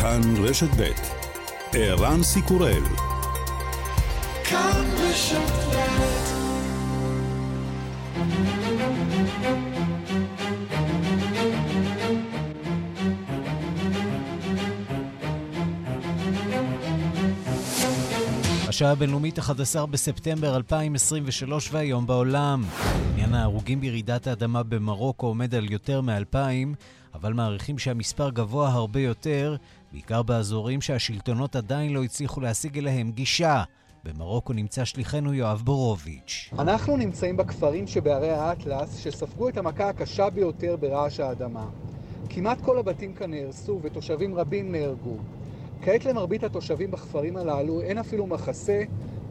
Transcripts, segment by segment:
כאן רשת ב' ערן סיקורל כאן רשת השעה הבינלאומית 11 בספטמבר 2023 והיום בעולם. עניין ההרוגים בירידת האדמה במרוקו עומד על יותר מ-2,000, אבל מעריכים שהמספר גבוה הרבה יותר, בעיקר באזורים שהשלטונות עדיין לא הצליחו להשיג אליהם גישה. במרוקו נמצא שליחנו יואב בורוביץ'. אנחנו נמצאים בכפרים שבערי האטלס, שספגו את המכה הקשה ביותר ברעש האדמה. כמעט כל הבתים כאן נהרסו ותושבים רבים נהרגו. כעת למרבית התושבים בכפרים הללו אין אפילו מחסה,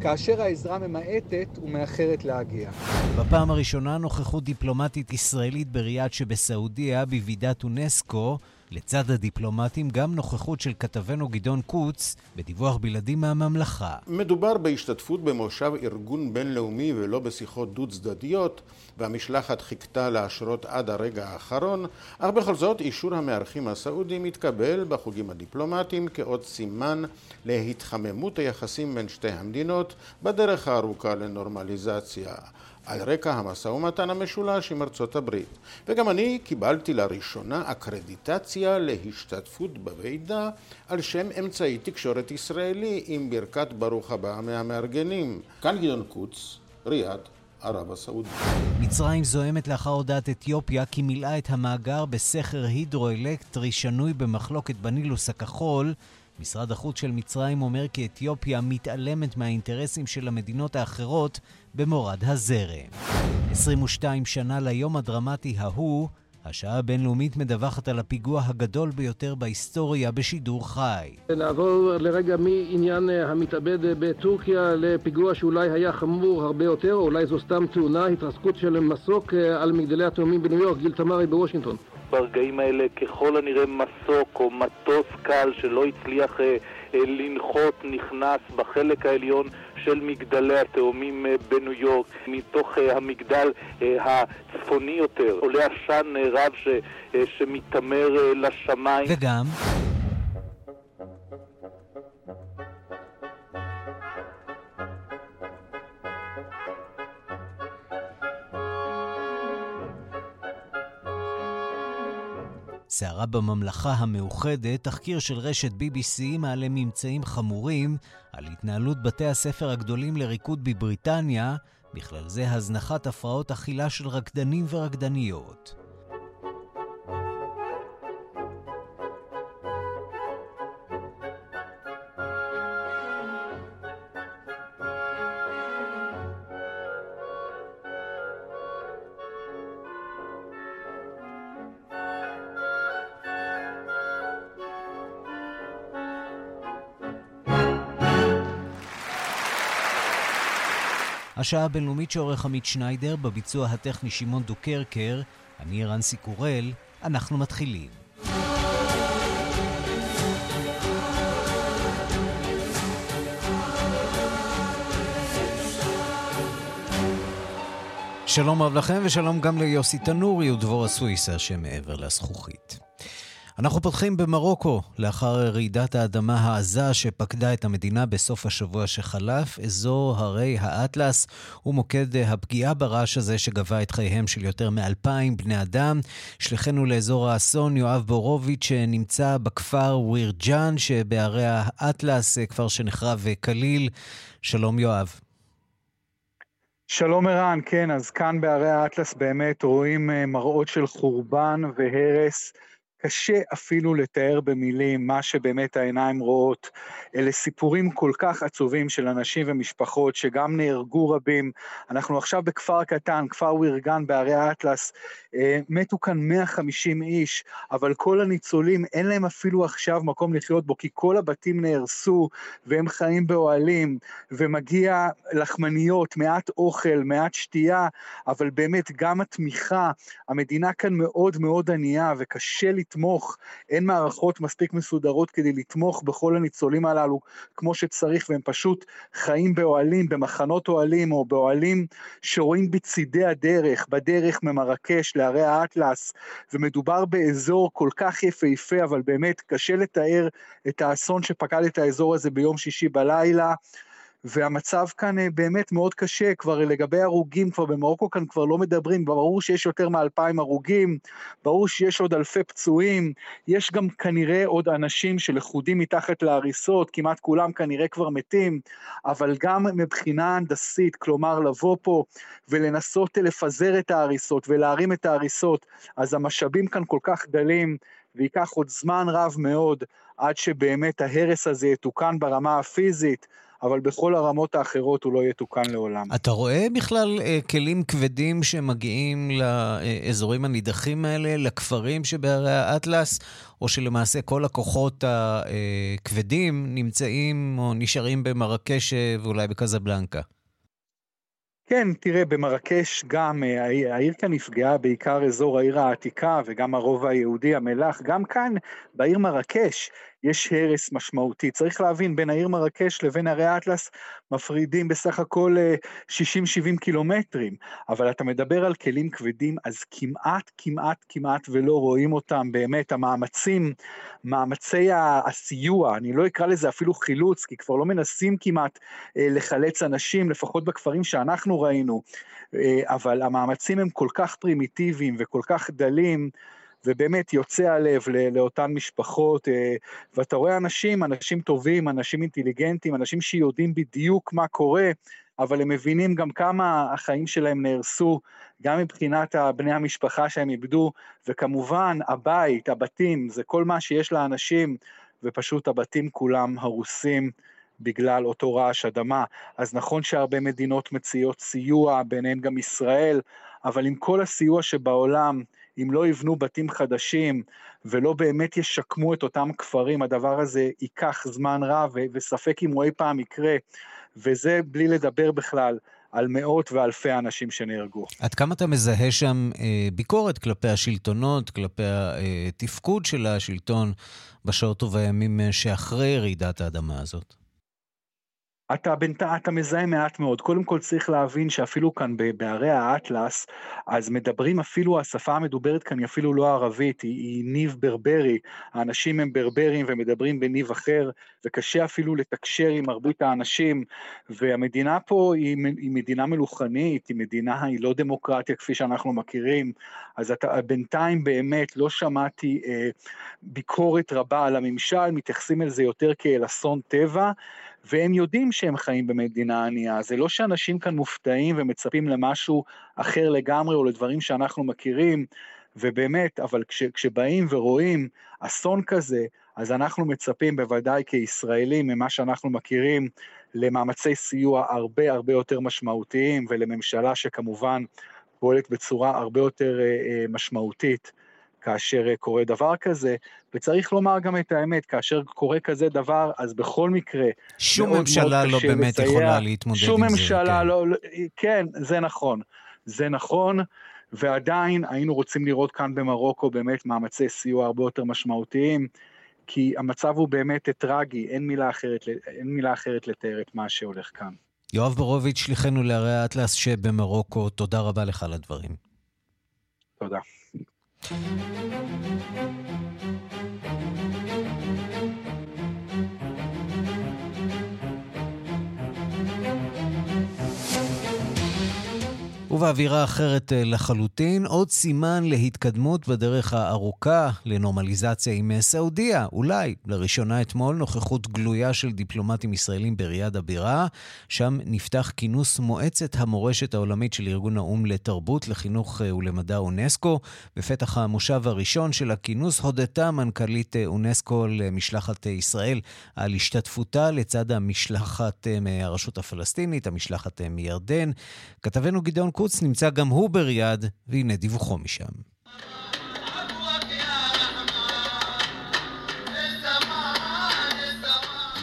כאשר העזרה ממעטת ומאחרת להגיע. בפעם הראשונה נוכחות דיפלומטית ישראלית בריאד שבסעודיה בוועידת אונסקו, לצד הדיפלומטים גם נוכחות של כתבנו גדעון קוץ בדיווח בלעדי מהממלכה. מדובר בהשתתפות במושב ארגון בינלאומי ולא בשיחות דו צדדיות והמשלחת חיכתה להשרות עד הרגע האחרון, אך בכל זאת אישור המארחים הסעודים התקבל בחוגים הדיפלומטיים כעוד סימן להתחממות היחסים בין שתי המדינות בדרך הארוכה לנורמליזציה. על רקע המשא ומתן המשולש עם ארצות הברית. וגם אני קיבלתי לראשונה אקרדיטציה להשתתפות בוועידה על שם אמצעי תקשורת ישראלי עם ברכת ברוך הבא מהמארגנים. כאן גדעון קוץ, ריאד, ערב הסעודית. מצרים זוהמת לאחר הודעת אתיופיה כי מילאה את המאגר בסכר הידרואלקטרי שנוי במחלוקת בנילוס הכחול משרד החוץ של מצרים אומר כי אתיופיה מתעלמת מהאינטרסים של המדינות האחרות במורד הזרם. 22 שנה ליום הדרמטי ההוא, השעה הבינלאומית מדווחת על הפיגוע הגדול ביותר בהיסטוריה בשידור חי. נעבור לרגע מעניין המתאבד בטורקיה לפיגוע שאולי היה חמור הרבה יותר, או אולי זו סתם תאונה, התרסקות של מסוק על מגדלי התאומים בניו יורק, גיל תמרי בוושינגטון. ברגעים האלה ככל הנראה מסוק או מטוס קל שלא הצליח אה, אה, לנחות נכנס בחלק העליון של מגדלי התאומים אה, בניו יורק. מתוך אה, המגדל אה, הצפוני יותר עולה עשן אה, רב ש, אה, שמתעמר אה, לשמיים. וגם... סערה בממלכה המאוחדת, תחקיר של רשת BBC מעלה ממצאים חמורים על התנהלות בתי הספר הגדולים לריקוד בבריטניה, בכלל זה הזנחת הפרעות אכילה של רקדנים ורקדניות. השעה הבינלאומית שעורך עמית שניידר, בביצוע הטכני שמעון דוקרקר, אני רנסי קורל, אנחנו מתחילים. שלום רב לכם ושלום גם ליוסי תנורי ודבורה סוויסה שמעבר לזכוכית. אנחנו פותחים במרוקו לאחר רעידת האדמה העזה שפקדה את המדינה בסוף השבוע שחלף. אזור הרי האטלס הוא מוקד הפגיעה ברעש הזה שגבה את חייהם של יותר מאלפיים בני אדם. שליחנו לאזור האסון יואב בורוביץ' שנמצא בכפר ווירג'אן שבערי האטלס, כפר שנחרב כליל. שלום יואב. שלום ערן, כן, אז כאן בערי האטלס באמת רואים מראות של חורבן והרס. קשה אפילו לתאר במילים מה שבאמת העיניים רואות. אלה סיפורים כל כך עצובים של אנשים ומשפחות שגם נהרגו רבים. אנחנו עכשיו בכפר קטן, כפר וירגן בערי האטלס, אה, מתו כאן 150 איש, אבל כל הניצולים אין להם אפילו עכשיו מקום לחיות בו, כי כל הבתים נהרסו והם חיים באוהלים, ומגיע לחמניות, מעט אוכל, מעט שתייה, אבל באמת גם התמיכה, המדינה כאן מאוד מאוד ענייה וקשה לתמוך, אין מערכות מספיק מסודרות כדי לתמוך בכל הניצולים הללו כמו שצריך, והם פשוט חיים באוהלים, במחנות אוהלים, או באוהלים שרואים בצידי הדרך, בדרך ממרקש להרי האטלס, ומדובר באזור כל כך יפהפה, אבל באמת קשה לתאר את האסון שפקד את האזור הזה ביום שישי בלילה. והמצב כאן אה, באמת מאוד קשה, כבר לגבי הרוגים, כבר במרוקו כאן כבר לא מדברים, ברור שיש יותר מאלפיים הרוגים, ברור שיש עוד אלפי פצועים, יש גם כנראה עוד אנשים שלכודים מתחת להריסות, כמעט כולם כנראה כבר מתים, אבל גם מבחינה הנדסית, כלומר לבוא פה ולנסות לפזר את ההריסות ולהרים את ההריסות, אז המשאבים כאן כל כך דלים, וייקח עוד זמן רב מאוד עד שבאמת ההרס הזה יתוקן ברמה הפיזית. אבל בכל הרמות האחרות הוא לא יתוקן לעולם. אתה רואה בכלל אה, כלים כבדים שמגיעים לאזורים הנידחים האלה, לכפרים שבהרי האטלס, או שלמעשה כל הכוחות הכבדים נמצאים או נשארים במרקש ואולי בקזבלנקה? כן, תראה, במרקש גם, אה, העיר כאן נפגעה בעיקר אזור העיר העתיקה וגם הרובע היהודי המלח, גם כאן בעיר מרקש יש הרס משמעותי. צריך להבין, בין העיר מרקש לבין הרי האטלס מפרידים בסך הכל 60-70 אה, קילומטרים, אבל אתה מדבר על כלים כבדים, אז כמעט, כמעט, כמעט ולא רואים אותם באמת. המאמצים, מאמצי הסיוע, אני לא אקרא לזה אפילו חילוץ, כי כבר לא מנסים כמעט אה, לחלץ אנשים, לפחות בכפרים שאנחנו ראינו, אה, אבל המאמצים הם כל כך פרימיטיביים וכל כך דלים, ובאמת יוצא הלב לאותן משפחות, אה, ואתה רואה אנשים, אנשים טובים, אנשים אינטליגנטים, אנשים שיודעים בדיוק מה קורה, אבל הם מבינים גם כמה החיים שלהם נהרסו, גם מבחינת בני המשפחה שהם איבדו, וכמובן הבית, הבתים, זה כל מה שיש לאנשים, ופשוט הבתים כולם הרוסים. בגלל אותו רעש אדמה. אז נכון שהרבה מדינות מציעות סיוע, ביניהן גם ישראל, אבל עם כל הסיוע שבעולם, אם לא יבנו בתים חדשים ולא באמת ישקמו את אותם כפרים, הדבר הזה ייקח זמן רב וספק אם הוא אי פעם יקרה, וזה בלי לדבר בכלל על מאות ואלפי אנשים שנהרגו. עד כמה אתה מזהה שם אה, ביקורת כלפי השלטונות, כלפי התפקוד של השלטון בשעות ובימים שאחרי רעידת האדמה הזאת? אתה בינתיים, אתה מזהה מעט מאוד. קודם כל צריך להבין שאפילו כאן בערי האטלס, אז מדברים אפילו, השפה המדוברת כאן היא אפילו לא ערבית, היא, היא ניב ברברי. האנשים הם ברברים ומדברים בניב אחר, וקשה אפילו לתקשר עם מרבית האנשים. והמדינה פה היא, היא מדינה מלוכנית, היא מדינה, היא לא דמוקרטיה כפי שאנחנו מכירים. אז אתה, בינתיים באמת לא שמעתי אה, ביקורת רבה על הממשל, מתייחסים אל זה יותר כאל אסון טבע. והם יודעים שהם חיים במדינה ענייה. זה לא שאנשים כאן מופתעים ומצפים למשהו אחר לגמרי או לדברים שאנחנו מכירים, ובאמת, אבל כש, כשבאים ורואים אסון כזה, אז אנחנו מצפים בוודאי כישראלים ממה שאנחנו מכירים למאמצי סיוע הרבה הרבה יותר משמעותיים ולממשלה שכמובן פועלת בצורה הרבה יותר אה, אה, משמעותית. כאשר אה, קורה דבר כזה, וצריך לומר גם את האמת, כאשר קורה כזה דבר, אז בכל מקרה, שום מאוד ממשלה מאוד לא באמת לסייע, יכולה להתמודד עם זה. שום ממשלה כן. לא, לא, כן, זה נכון. זה נכון, ועדיין היינו רוצים לראות כאן במרוקו באמת מאמצי סיוע הרבה יותר משמעותיים, כי המצב הוא באמת טרגי, אין מילה אחרת, אין מילה אחרת לתאר את מה שהולך כאן. יואב בורוביץ', שליחנו להרי האטלס שבמרוקו, תודה רבה לך על הדברים. תודה. Thank you. ובאווירה אחרת אה, לחלוטין, עוד סימן להתקדמות בדרך הארוכה לנורמליזציה עם אה, סעודיה. אולי, לראשונה אתמול, נוכחות גלויה של דיפלומטים ישראלים בריאד הבירה. שם נפתח כינוס מועצת המורשת העולמית של ארגון האו"ם לתרבות, לחינוך אה, ולמדע אונסקו. בפתח המושב הראשון של הכינוס הודתה מנכ"לית אונסקו למשלחת ישראל על השתתפותה לצד המשלחת מהרשות הפלסטינית, המשלחת מירדן. כתבנו גדעון חוץ נמצא גם הוא בריאד, והנה דיווחו משם.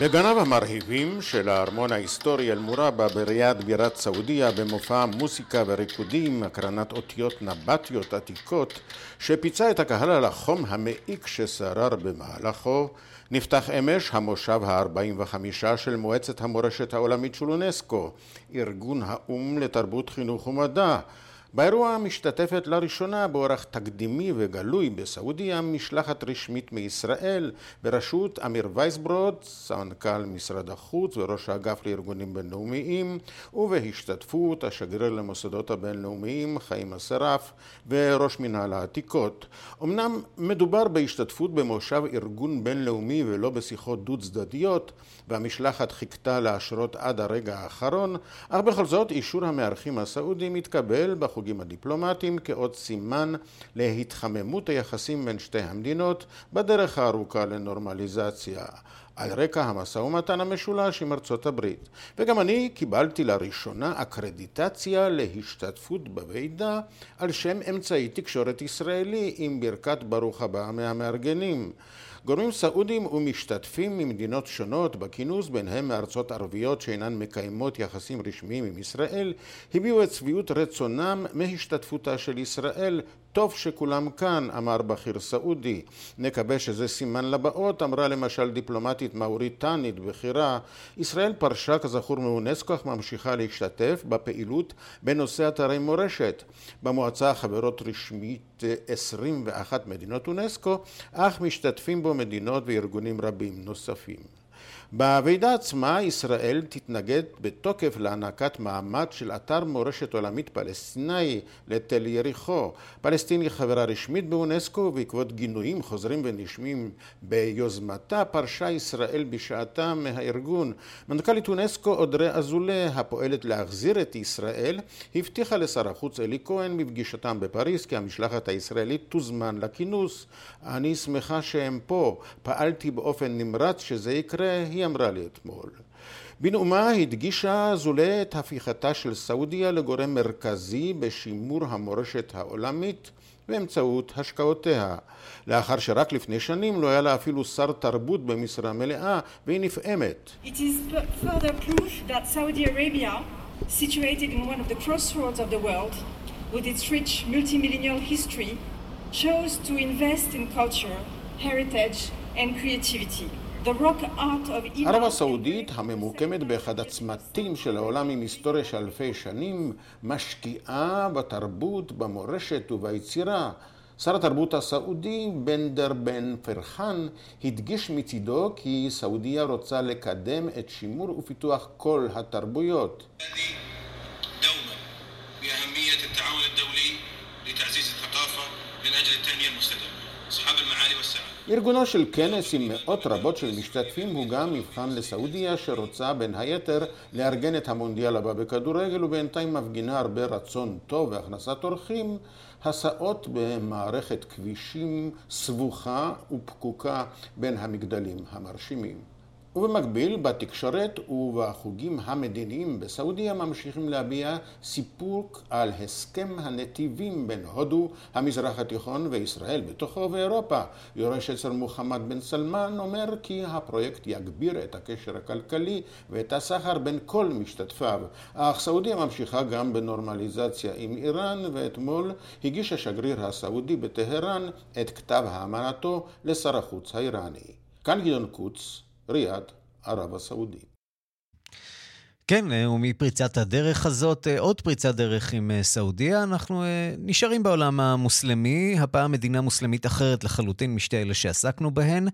בגניו המרהיבים של הארמון ההיסטורי אל-מורבה בריאד בירת סעודיה במופע מוסיקה וריקודים, הקרנת אותיות נבטיות עתיקות שפיצה את הקהל על החום המעיק ששרר במהלכו נפתח אמש המושב ה-45 של מועצת המורשת העולמית של אונסקו, ארגון האו"ם לתרבות חינוך ומדע באירוע משתתפת לראשונה באורח תקדימי וגלוי בסעודיה משלחת רשמית מישראל בראשות אמיר וייסברוד, סמנכ"ל משרד החוץ וראש האגף לארגונים בינלאומיים ובהשתתפות השגריר למוסדות הבינלאומיים חיים אסרף וראש מנהל העתיקות. אמנם מדובר בהשתתפות במושב ארגון בינלאומי ולא בשיחות דו צדדיות והמשלחת חיכתה להשרות עד הרגע האחרון, אך בכל זאת אישור המארחים הסעודים התקבל בחוג החוגים הדיפלומטיים כעוד סימן להתחממות היחסים בין שתי המדינות בדרך הארוכה לנורמליזציה. על רקע המשא ומתן המשולש עם ארצות הברית. וגם אני קיבלתי לראשונה אקרדיטציה להשתתפות בוועידה על שם אמצעי תקשורת ישראלי עם ברכת ברוך הבא מהמארגנים. גורמים סעודים ומשתתפים ממדינות שונות בכינוס, ביניהם מארצות ערביות שאינן מקיימות יחסים רשמיים עם ישראל, הביעו את שביעות רצונם מהשתתפותה של ישראל טוב שכולם כאן, אמר בכיר סעודי. נקווה שזה סימן לבאות, אמרה למשל דיפלומטית מאוריטנית בכירה. ישראל פרשה כזכור מאונסקו, אך ממשיכה להשתתף בפעילות בנושא אתרי מורשת. במועצה חברות רשמית 21 מדינות אונסקו, אך משתתפים בו מדינות וארגונים רבים נוספים. בוועידה עצמה ישראל תתנגד בתוקף להענקת מעמד של אתר מורשת עולמית פלסטיני לתל יריחו. פלסטין היא חברה רשמית באונסקו ובעקבות גינויים חוזרים ונשמים ביוזמתה פרשה ישראל בשעתה מהארגון. מנכ"לית אונסקו אודרי אזולה הפועלת להחזיר את ישראל הבטיחה לשר החוץ אלי כהן בפגישתם בפריז כי המשלחת הישראלית תוזמן לכינוס. אני שמחה שהם פה. פעלתי באופן נמרץ שזה יקרה היא אמרה לי אתמול. בנאומה הדגישה זולה את הפיכתה של סעודיה לגורם מרכזי בשימור המורשת העולמית באמצעות השקעותיה. לאחר שרק לפני שנים לא היה לה אפילו שר תרבות במשרה מלאה, והיא נפעמת. Situated in one of the crossroads of the world, with its rich multimillennial history, chose to invest in culture, heritage and creativity. ערב הסעודית, הממוקמת באחד הצמתים של העולם עם היסטוריה של אלפי שנים, משקיעה בתרבות, במורשת וביצירה. שר התרבות הסעודי, בנדר בן פרחן, הדגיש מצידו כי סעודיה רוצה לקדם את שימור ופיתוח כל התרבויות. ארגונו של כנס עם מאות רבות של משתתפים הוא גם מבחן לסעודיה שרוצה בין היתר לארגן את המונדיאל הבא בכדורגל ובינתיים מפגינה הרבה רצון טוב והכנסת אורחים הסעות במערכת כבישים סבוכה ופקוקה בין המגדלים המרשימים. ובמקביל, בתקשורת ובחוגים המדיניים בסעודיה ממשיכים להביע סיפוק על הסכם הנתיבים בין הודו, המזרח התיכון וישראל בתוכו ואירופה. יורש אצל מוחמד בן סלמן אומר כי הפרויקט יגביר את הקשר הכלכלי ואת הסחר בין כל משתתפיו. אך סעודיה ממשיכה גם בנורמליזציה עם איראן, ואתמול הגיש השגריר הסעודי בטהרן את כתב האמנתו לשר החוץ האיראני. כאן גדעון קוץ ריאד, ערב הסעודית. כן, אה, ומפריצת הדרך הזאת, אה, עוד פריצת דרך עם אה, סעודיה. אנחנו נשארים בעולם המוסלמי, הפעם מדינה מוסלמית אחרת לחלוטין משתי אלה שעסקנו בהן.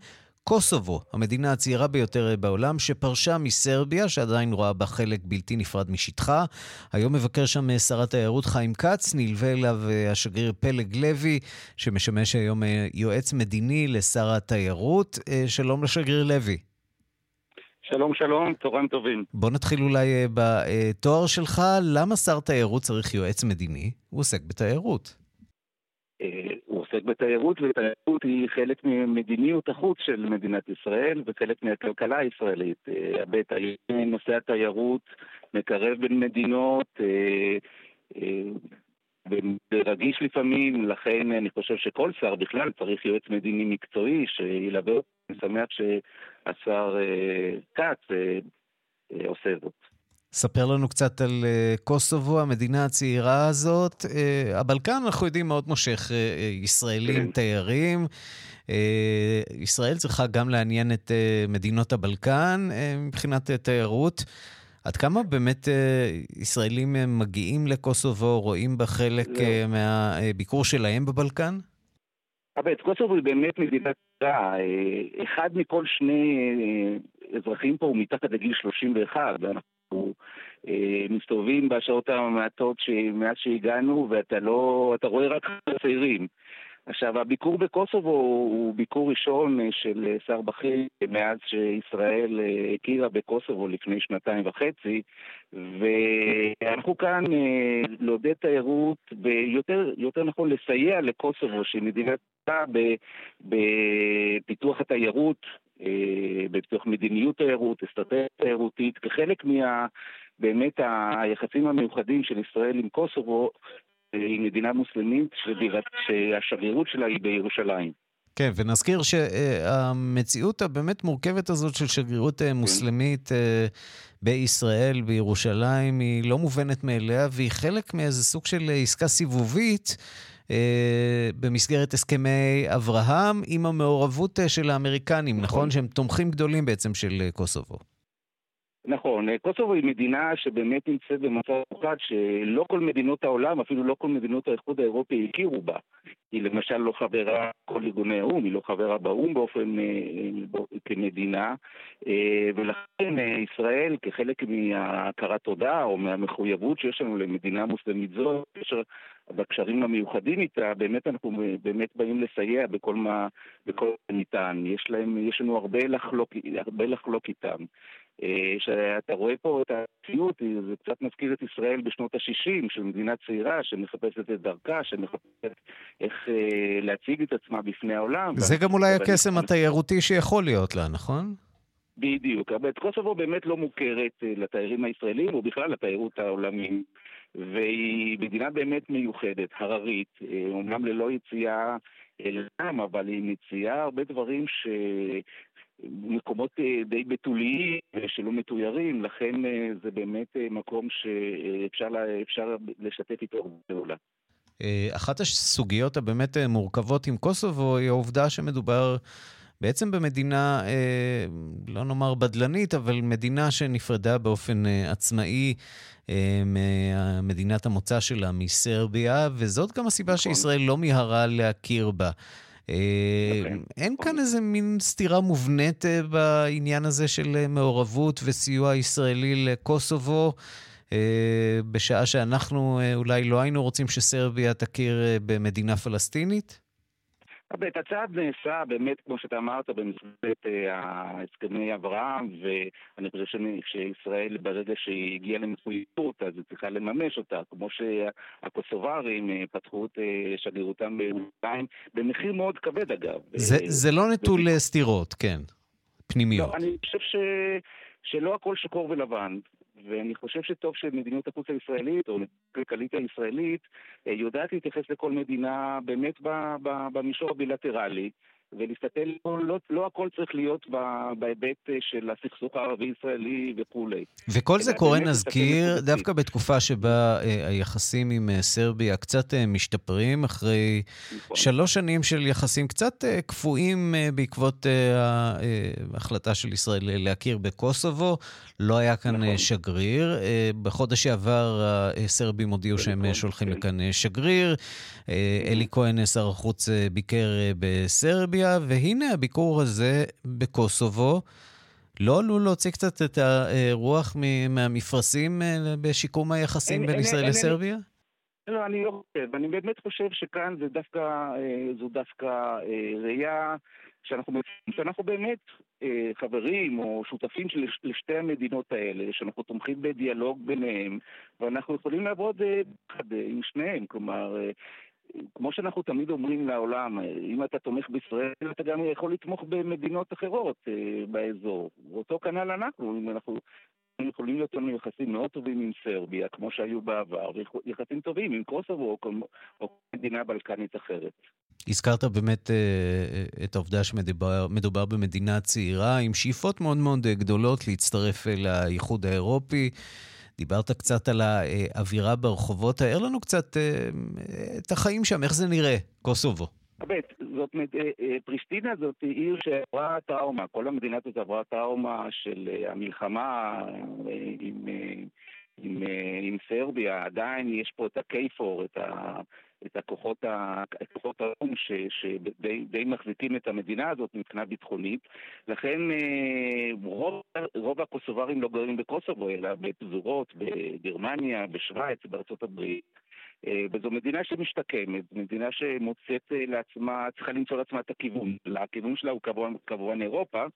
קוסובו, המדינה הצעירה ביותר בעולם, שפרשה מסרביה, שעדיין רואה בה חלק בלתי נפרד משטחה. היום מבקר שם שר התיירות חיים כץ, נלווה אליו השגריר פלג לוי, שמשמש היום יועץ מדיני לשר התיירות. שלום לשגריר לוי. שלום, שלום, צהריים טובים. בוא נתחיל אולי אה, בתואר שלך. למה שר תיירות צריך יועץ מדיני? הוא עוסק בתיירות. אה, הוא עוסק בתיירות, ותיירות היא חלק ממדיניות החוץ של מדינת ישראל וחלק מהכלכלה הישראלית. אה, נושא התיירות מקרב בין מדינות, ורגיש לפעמים, לכן אני חושב שכל שר בכלל צריך יועץ מדיני מקצועי שילווה אני שמח שהשר כץ עושה זאת. ספר לנו קצת על קוסובו, המדינה הצעירה הזאת. הבלקן, אנחנו יודעים, מאוד מושך ישראלים, כן. תיירים. ישראל צריכה גם לעניין את מדינות הבלקן מבחינת תיירות. עד כמה באמת ישראלים מגיעים לקוסובו, רואים בה חלק לא. מהביקור שלהם בבלקן? אבל קוסובו היא באמת מדינה קטנה. אחד מכל שני אזרחים פה הוא מתחת לגיל 31, ואנחנו מסתובבים בשעות המעטות מאז שהגענו, ואתה לא, אתה רואה רק צעירים. עכשיו, הביקור בקוסובו הוא ביקור ראשון אה, של אה, שר בכיר מאז שישראל אה, הכירה בקוסובו לפני שנתיים וחצי, ואנחנו כאן לעודד תיירות, ויותר נכון לסייע לקוסובו, שהיא מדינה בפיתוח התיירות, בפיתוח מדיניות תיירות, אסטרטגיה תיירותית, כחלק מה... באמת היחסים המיוחדים של ישראל עם קוסובו, היא מדינה מוסלמית שהשגרירות שלה היא בירושלים. כן, ונזכיר שהמציאות הבאמת מורכבת הזאת של שגרירות אה, מוסלמית כן. בישראל, בירושלים, היא לא מובנת מאליה, והיא חלק מאיזה סוג של עסקה סיבובית. במסגרת הסכמי אברהם עם המעורבות של האמריקנים, נכון? נכון? שהם תומכים גדולים בעצם של קוסובו. נכון, קוסובו היא מדינה שבאמת נמצאת במצב מיוחד שלא כל מדינות העולם, אפילו לא כל מדינות האיחוד האירופי הכירו בה. היא למשל לא חברה כל ארגוני האו"ם, היא לא חברה באו"ם באופן, אה, כמדינה, אה, ולכן אה, ישראל כחלק מהכרת תודה או מהמחויבות שיש לנו למדינה מוסלמית זו, בקשרים המיוחדים איתה, באמת אנחנו באמת באים לסייע בכל מה, בכל ניתן. יש להם, יש לנו הרבה לחלוק, הרבה לחלוק איתם. שאתה רואה פה את הציוט, זה קצת מזכיר את ישראל בשנות ה-60, של מדינה צעירה שמחפשת את דרכה, שמחפשת איך אה, להציג את עצמה בפני העולם. זה גם אולי הקסם התיירותי שיכול להיות לה, נכון? בדיוק, אבל קוסובו באמת לא מוכרת אה, לתיירים הישראלים, או בכלל לתיירות העולמית, והיא מדינה באמת מיוחדת, הררית, אה, אומנם ללא יציאה אל העם, אבל היא מציעה הרבה דברים ש... מקומות אה, די בתוליים שלא מתוירים, לכן אה, זה באמת אה, מקום שאפשר לשתף איתו פעולה. אחת הסוגיות הבאמת מורכבות עם קוסובו היא העובדה שמדובר בעצם במדינה, לא נאמר בדלנית, אבל מדינה שנפרדה באופן עצמאי ממדינת המוצא שלה, מסרביה, וזאת גם הסיבה נכון. שישראל לא מיהרה להכיר בה. אה, אוקיי. אין כאן איזה מין סתירה מובנית אה, בעניין הזה של אה, מעורבות וסיוע ישראלי לקוסובו, בשעה שאנחנו אולי לא היינו רוצים שסרביה תכיר במדינה פלסטינית? באמת, הצעד נעשה באמת, כמו שאתה אמרת, במסגרת הסכמי אברהם, ואני חושב שישראל, ברגע שהיא הגיעה למחויבות, אז היא צריכה לממש אותה, כמו שהקוסוברים אה, פתחו את אה, שגרירותם בירושלים, במחיר מאוד כבד אגב. זה, זה לא נטול. סתירות, כן, פנימיות. לא, אני חושב ש... שלא הכל שחור ולבן. ואני חושב שטוב שמדיניות החוץ הישראלית, או הכלכלית הישראלית, אה, יודעת להתייחס לכל מדינה באמת במישור הבילטרלי. ולהסתכל, לא, לא, לא הכל צריך להיות בהיבט אה, של הסכסוך הערבי-ישראלי וכולי. וכל זה קורה, נזכיר, דווקא בתקופה שבה אה, היחסים עם אה, סרביה קצת אה, משתפרים, אחרי נכון. שלוש שנים של יחסים קצת אה, קפואים אה, בעקבות אה, ההחלטה של ישראל להכיר בקוסובו. לא היה כאן נכון. שגריר. אה, בחודש שעבר הסרבים הודיעו שהם נכון, שולחים כן. לכאן שגריר. אה, אלי כהן, שר החוץ, ביקר בסרביה. סרביה, והנה הביקור הזה בקוסובו. לא עלול להוציא קצת את הרוח מהמפרשים אה, בשיקום היחסים בין ישראל לסרביה? לא, אני לא חושב. אני באמת חושב שכאן זה דווקא, אה, זו דווקא אה, ראייה שאנחנו, שאנחנו באמת חברים או שותפים של, לשתי המדינות האלה, שאנחנו תומכים בדיאלוג ביניהם, ואנחנו יכולים לעבוד ביחד עם שניהם. כלומר, כמו שאנחנו תמיד אומרים לעולם, אם אתה תומך בישראל, אתה גם יכול לתמוך במדינות אחרות אה, באזור. ואותו כנ"ל אנחנו, אם אנחנו יכולים להיות לנו יחסים מאוד טובים עם סרביה, כמו שהיו בעבר, ויחסים טובים עם קוסובו או, או מדינה בלקנית אחרת. הזכרת באמת uh, את העובדה שמדובר במדינה צעירה עם שאיפות מאוד מאוד גדולות להצטרף לאיחוד האירופי. דיברת קצת על האווירה ברחובות, תאר לנו קצת uh, את החיים שם, איך זה נראה, קוסובו. באמת, זאת אה, אה, פריסטינה זאת עיר שעברה טראומה, כל המדינה הזאת עברה טראומה של אה, המלחמה עם, עם, עם סרביה, עדיין יש פה את הקייפור, את, ה, את הכוחות, ה, הכוחות האו"ם שדי מחזיקים את המדינה הזאת מבחינה ביטחונית, לכן רוב, רוב הקוסוברים לא גרים בקוסובו, אלא בפזורות, בגרמניה, בשוויץ, בארצות הברית. אה, וזו מדינה שמשתקמת, מדינה שמוצאת אה, לעצמה, צריכה למצוא לעצמה את הכיוון. הכיוון שלה הוא כמובן אירופה, אה,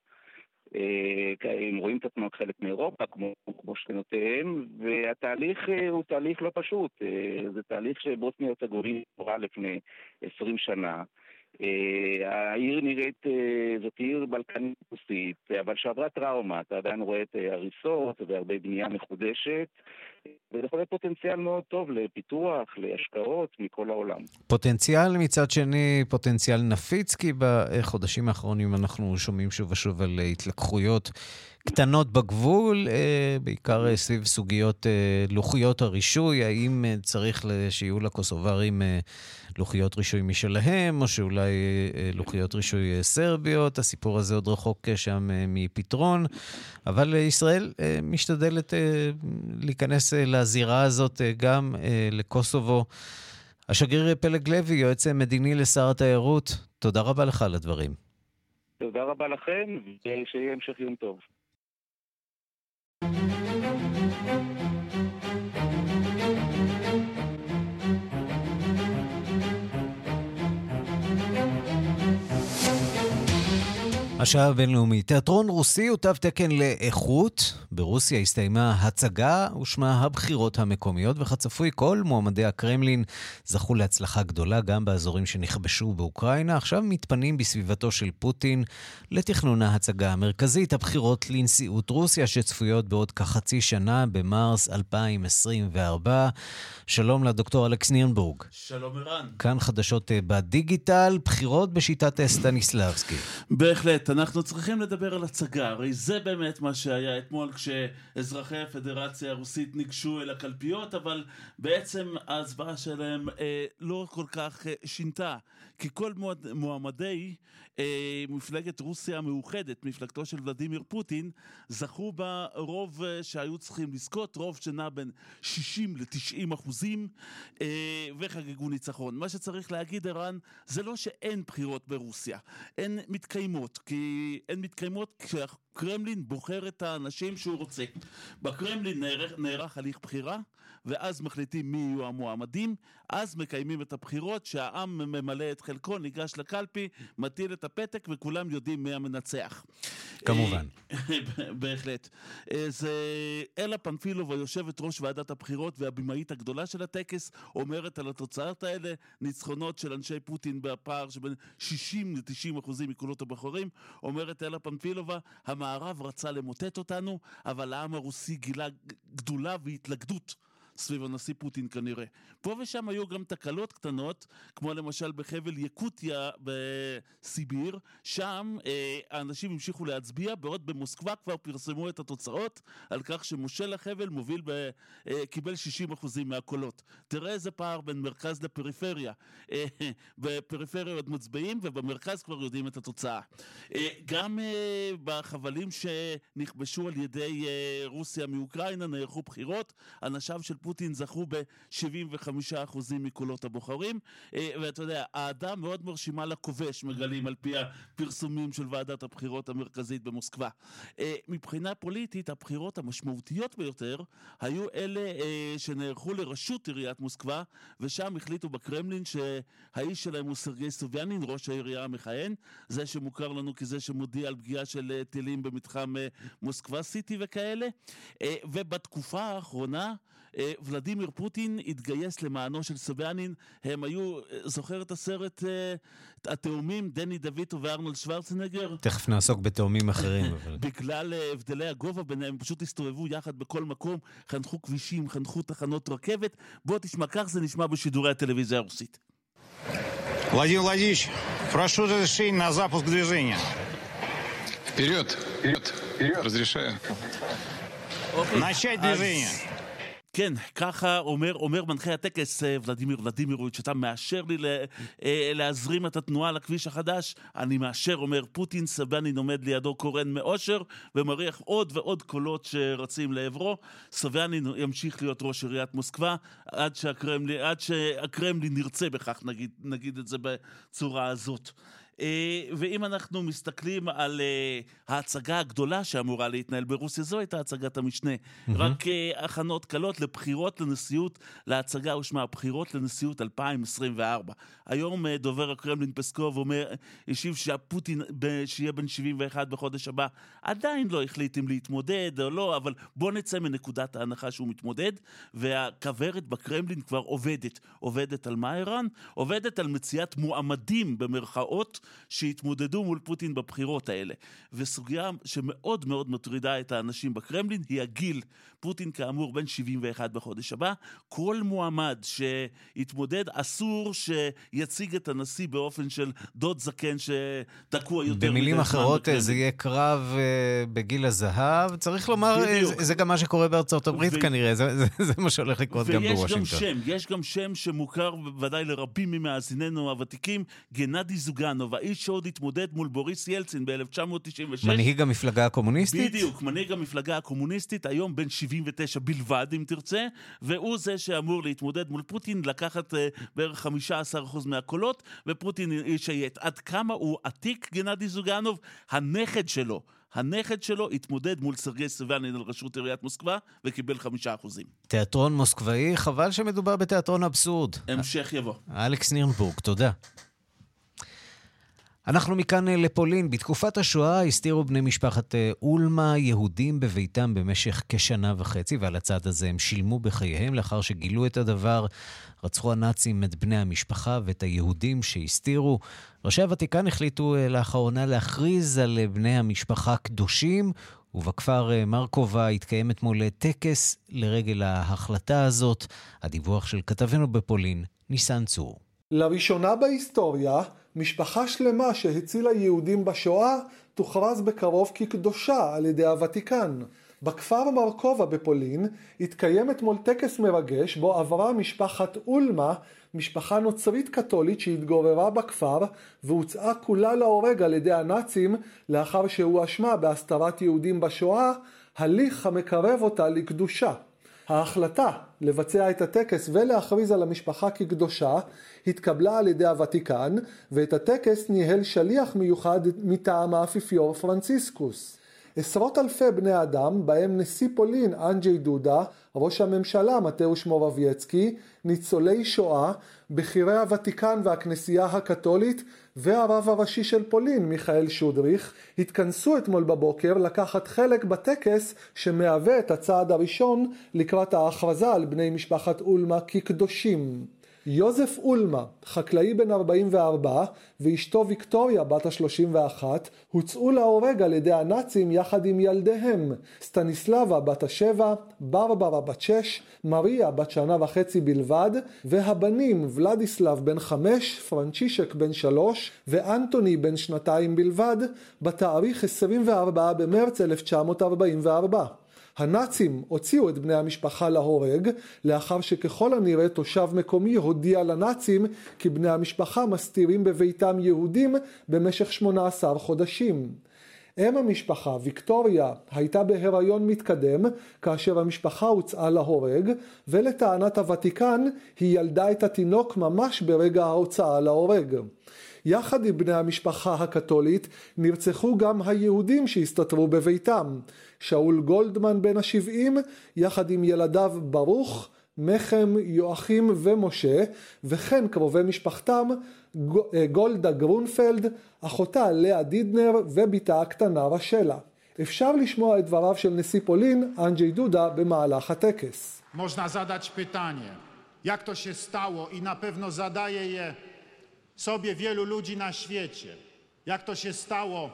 הם רואים את עצמם חלק מאירופה, כמו, כמו שכנותיהם, והתהליך הוא תהליך לא פשוט. זה תהליך שבוסניה הרצגובינה קורה לפני 20 שנה. העיר נראית, זאת עיר בלקנית רוסית, אבל שעברה טראומה, אתה עדיין רואה את הריסות והרבה בנייה מחודשת, וזה יכול להיות פוטנציאל מאוד טוב לפיתוח, להשקעות מכל העולם. פוטנציאל מצד שני, פוטנציאל נפיץ, כי בחודשים האחרונים אנחנו שומעים שוב ושוב על התלקחויות קטנות בגבול, אה, בעיקר אה, סביב סוגיות אה, לוחיות הרישוי, האם צריך שיהיו לקוסוברים לוחיות רישוי משלהם, או שאולי לוחיות רישוי סרביות, הסיפור הזה עוד רחוק שם מפתרון, אבל ישראל משתדלת להיכנס לזירה הזאת גם לקוסובו. השגריר פלג לוי, יועץ מדיני לשר התיירות, תודה רבה לך על הדברים. תודה רבה לכם, ושיהיה המשך יום טוב. השעה הבינלאומית. תיאטרון רוסי הוא תו תקן לאיכות. ברוסיה הסתיימה הצגה ושמה הבחירות המקומיות, וכצפוי כל מועמדי הקרמלין זכו להצלחה גדולה גם באזורים שנכבשו באוקראינה. עכשיו מתפנים בסביבתו של פוטין לתכנון ההצגה המרכזית, הבחירות לנשיאות רוסיה, שצפויות בעוד כחצי שנה, במרס 2024. שלום לדוקטור אלכס נירנבורג. שלום ערן. כאן חדשות אה, בדיגיטל, בחירות בשיטת סטניסלבסקי. בהחלט. אנחנו צריכים לדבר על הצגה, הרי זה באמת מה שהיה אתמול כשאזרחי הפדרציה הרוסית ניגשו אל הקלפיות, אבל בעצם ההצבעה שלהם אה, לא כל כך אה, שינתה, כי כל מועמדי מפלגת רוסיה המאוחדת, מפלגתו של ולדימיר פוטין, זכו ברוב אה, שהיו צריכים לזכות, רוב שנע בין 60 ל-90 אחוזים, אה, וחגגו ניצחון. מה שצריך להגיד, ערן, זה לא שאין בחירות ברוסיה, הן מתקיימות, כי הן מתקיימות כשהקרמלין בוחר את האנשים שהוא רוצה. בקרמלין נערך, נערך הליך בחירה, ואז מחליטים מי יהיו המועמדים, אז מקיימים את הבחירות, שהעם ממלא את חלקו, ניגש לקלפי, מטיל את הפתק וכולם יודעים מי המנצח. כמובן. בהחלט. זה אלה פנפילוב, היושבת ראש ועדת הבחירות והבימאית הגדולה של הטקס, אומרת על התוצאות האלה, ניצחונות של אנשי פוטין בפער שבין 60 ל-90 אחוזים מקולות הבוחרים, אומרת אלה פנפילובה, המערב רצה למוטט אותנו, אבל העם הרוסי גילה גדולה והתלכדות. סביב הנשיא פוטין כנראה. פה ושם היו גם תקלות קטנות, כמו למשל בחבל יקוטיה בסיביר, שם אה, האנשים המשיכו להצביע, בעוד במוסקבה כבר פרסמו את התוצאות על כך שמושל החבל מוביל, ב, אה, קיבל 60% מהקולות. תראה איזה פער בין מרכז לפריפריה. אה, בפריפריה עוד מצביעים ובמרכז כבר יודעים את התוצאה. אה, גם אה, בחבלים שנכבשו על ידי אה, רוסיה מאוקראינה נערכו בחירות, אנשיו של פוטין זכו ב-75% מקולות הבוחרים, אה, ואתה יודע, האהדה מאוד מרשימה לכובש, מגלים על פי הפרסומים של ועדת הבחירות המרכזית במוסקבה. אה, מבחינה פוליטית, הבחירות המשמעותיות ביותר היו אלה אה, שנערכו לראשות עיריית מוסקבה, ושם החליטו בקרמלין שהאיש שלהם הוא סרגי סוביאנין, ראש העירייה המכהן, זה שמוכר לנו כזה שמודיע על פגיעה של טילים במתחם מוסקבה סיטי וכאלה, ובתקופה האחרונה וולדימיר פוטין התגייס למענו של סוביאנין, הם היו, זוכר את הסרט התאומים, דני דויטו וארנולד שוורצנגר? תכף נעסוק בתאומים אחרים. בגלל הבדלי הגובה ביניהם, פשוט הסתובבו יחד בכל מקום, חנכו כבישים, חנכו תחנות רכבת. בוא תשמע, כך זה נשמע בשידורי הטלוויזיה הרוסית. Владимир Владимирович, прошу разрешения на запуск движения. Вперед, вперед, вперед. Разрешаю. Начать движение. כן, ככה אומר, אומר מנחה הטקס ולדימיר ולדימירוביץ', אתה מאשר לי להזרים את התנועה לכביש החדש? אני מאשר, אומר פוטין, סבנין עומד לידו קורן מאושר ומריח עוד ועוד קולות שרצים לעברו. סבנין ימשיך להיות ראש עיריית מוסקבה עד שהקרמלין, עד שהקרמלין נרצה בכך, נגיד, נגיד את זה בצורה הזאת. ואם אנחנו מסתכלים על ההצגה הגדולה שאמורה להתנהל ברוסיה, זו הייתה הצגת המשנה. Mm-hmm. רק הכנות קלות לבחירות לנשיאות, להצגה הושמע בחירות לנשיאות 2024. היום דובר הקרמלין פסקוב אומר, השיב שהפוטין, שיהיה בן 71 בחודש הבא, עדיין לא החליט אם להתמודד או לא, אבל בוא נצא מנקודת ההנחה שהוא מתמודד, והכוורת בקרמלין כבר עובדת. עובדת על מה ערן? עובדת על מציאת מועמדים במרכאות. שהתמודדו מול פוטין בבחירות האלה. וסוגיה שמאוד מאוד מטרידה את האנשים בקרמלין היא הגיל. פוטין כאמור בן 71 בחודש הבא. כל מועמד שיתמודד אסור שיציג את הנשיא באופן של דוד זקן שתקוע יותר במילים אחרות זה יהיה קרב בגיל הזהב. צריך לומר, זה, זה גם מה שקורה בארצות הברית ו... כנראה, זה, זה, זה מה שהולך לקרות גם בוושינגטון. ויש גם שם, יש גם שם שמוכר ודאי לרבים ממאזיננו הוותיקים, גנדי זוגנוב. האיש שעוד התמודד מול בוריס ילצין ב-1996. מנהיג המפלגה הקומוניסטית? בדיוק, מנהיג המפלגה הקומוניסטית, היום בן 79 בלבד, אם תרצה, והוא זה שאמור להתמודד מול פוטין, לקחת uh, בערך 15% מהקולות, ופוטין ישייט. עד כמה הוא עתיק, גנדי זוגנוב? הנכד שלו. הנכד שלו התמודד מול סרגי סבנין על ראשות עיריית מוסקבה וקיבל חמישה אחוזים. תיאטרון מוסקבאי, חבל שמדובר בתיאטרון אבסורד. המשך יבוא. אלכס נירנבורג, תודה. אנחנו מכאן לפולין. בתקופת השואה הסתירו בני משפחת אולמה יהודים בביתם במשך כשנה וחצי, ועל הצד הזה הם שילמו בחייהם לאחר שגילו את הדבר. רצחו הנאצים את בני המשפחה ואת היהודים שהסתירו. ראשי הוותיקן החליטו לאחרונה להכריז על בני המשפחה קדושים, ובכפר מרקובה התקיים אתמול טקס לרגל ההחלטה הזאת. הדיווח של כתבנו בפולין, ניסן צור. לראשונה בהיסטוריה, משפחה שלמה שהצילה יהודים בשואה תוכרז בקרוב כקדושה על ידי הוותיקן. בכפר מרקובה בפולין התקיים אתמול טקס מרגש בו עברה משפחת אולמה, משפחה נוצרית קתולית שהתגוררה בכפר והוצאה כולה להורג על ידי הנאצים לאחר שהואשמה בהסתרת יהודים בשואה, הליך המקרב אותה לקדושה. ההחלטה לבצע את הטקס ולהכריז על המשפחה כקדושה התקבלה על ידי הוותיקן ואת הטקס ניהל שליח מיוחד מטעם האפיפיור פרנציסקוס. עשרות אלפי בני אדם, בהם נשיא פולין אנג'י דודה, ראש הממשלה מתאוש מורבייצקי, ניצולי שואה, בכירי הוותיקן והכנסייה הקתולית והרב הראשי של פולין מיכאל שודריך, התכנסו אתמול בבוקר לקחת חלק בטקס שמהווה את הצעד הראשון לקראת ההכרזה על בני משפחת אולמה כקדושים. יוזף אולמה, חקלאי בן 44, ואשתו ויקטוריה בת ה-31, הוצאו להורג על ידי הנאצים יחד עם ילדיהם, סטניסלבה בת השבע, ברברה בת שש, מריה בת שנה וחצי בלבד, והבנים ולדיסלב בן חמש, פרנצ'ישק בן שלוש, ואנטוני בן שנתיים בלבד, בתאריך 24 במרץ 1944. הנאצים הוציאו את בני המשפחה להורג לאחר שככל הנראה תושב מקומי הודיע לנאצים כי בני המשפחה מסתירים בביתם יהודים במשך 18 חודשים. אם המשפחה, ויקטוריה, הייתה בהיריון מתקדם כאשר המשפחה הוצאה להורג ולטענת הוותיקן היא ילדה את התינוק ממש ברגע ההוצאה להורג. יחד עם בני המשפחה הקתולית נרצחו גם היהודים שהסתתרו בביתם. שאול גולדמן בן השבעים, יחד עם ילדיו ברוך, מחם, יואכים ומשה, וכן קרובי משפחתם גולדה גרונפלד, אחותה לאה דידנר ובתה הקטנה רשלה. אפשר לשמוע את דבריו של נשיא פולין, אנדז'יי דודה, במהלך הטקס. można zadać pytanie, jak to się stało i na pewno zadaje je sobie wielu ludzi na świecie. Jak to się stało,